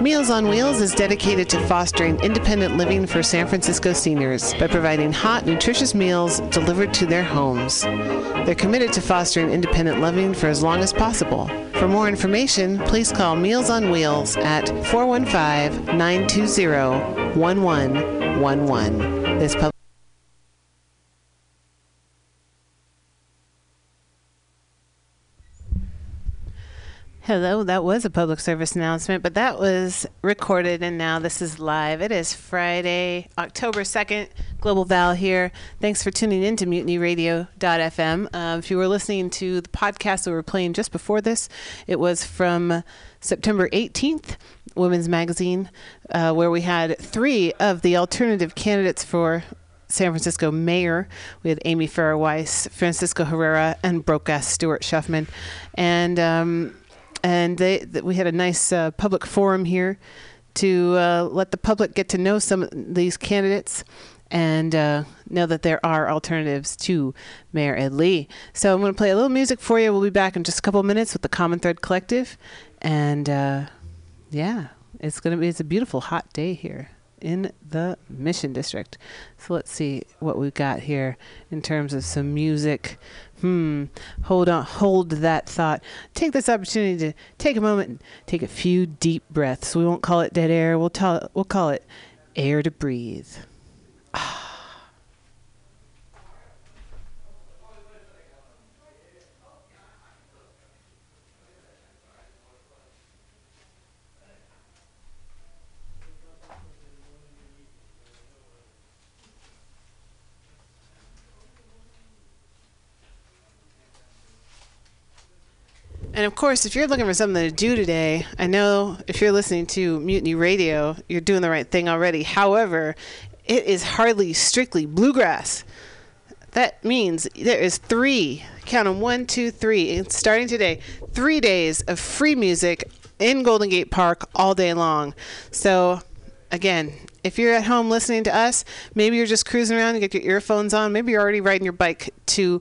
Meals on Wheels is dedicated to fostering independent living for San Francisco seniors by providing hot, nutritious meals delivered to their homes. They're committed to fostering independent living for as long as possible. For more information, please call Meals on Wheels at 415 920 1111. This pub- Hello, that was a public service announcement, but that was recorded and now this is live. It is Friday, October 2nd. Global Val here. Thanks for tuning in to mutinyradio.fm. Uh, if you were listening to the podcast that we were playing just before this, it was from September 18th, Women's Magazine, uh, where we had three of the alternative candidates for San Francisco mayor. We had Amy Farah Weiss, Francisco Herrera, and broke-ass Stuart Schuffman. And um, and they, th- we had a nice uh, public forum here to uh, let the public get to know some of these candidates and uh, know that there are alternatives to Mayor Ed Lee. So I'm going to play a little music for you. We'll be back in just a couple minutes with the Common Thread Collective, and uh, yeah, it's going to be it's a beautiful hot day here in the Mission District. So let's see what we've got here in terms of some music. Hmm. Hold on. Hold that thought. Take this opportunity to take a moment and take a few deep breaths. We won't call it dead air. We'll tell. We'll call it air to breathe. And of course, if you're looking for something to do today, I know if you're listening to Mutiny Radio, you're doing the right thing already. However, it is hardly strictly bluegrass. That means there is three, count them one, two, three, and starting today, three days of free music in Golden Gate Park all day long. So, again, if you're at home listening to us, maybe you're just cruising around, you get your earphones on, maybe you're already riding your bike to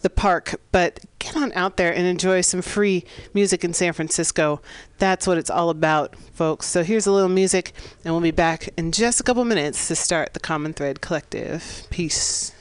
the park, but get on out there and enjoy some free music in San Francisco. That's what it's all about, folks. So here's a little music, and we'll be back in just a couple minutes to start the Common Thread Collective. Peace.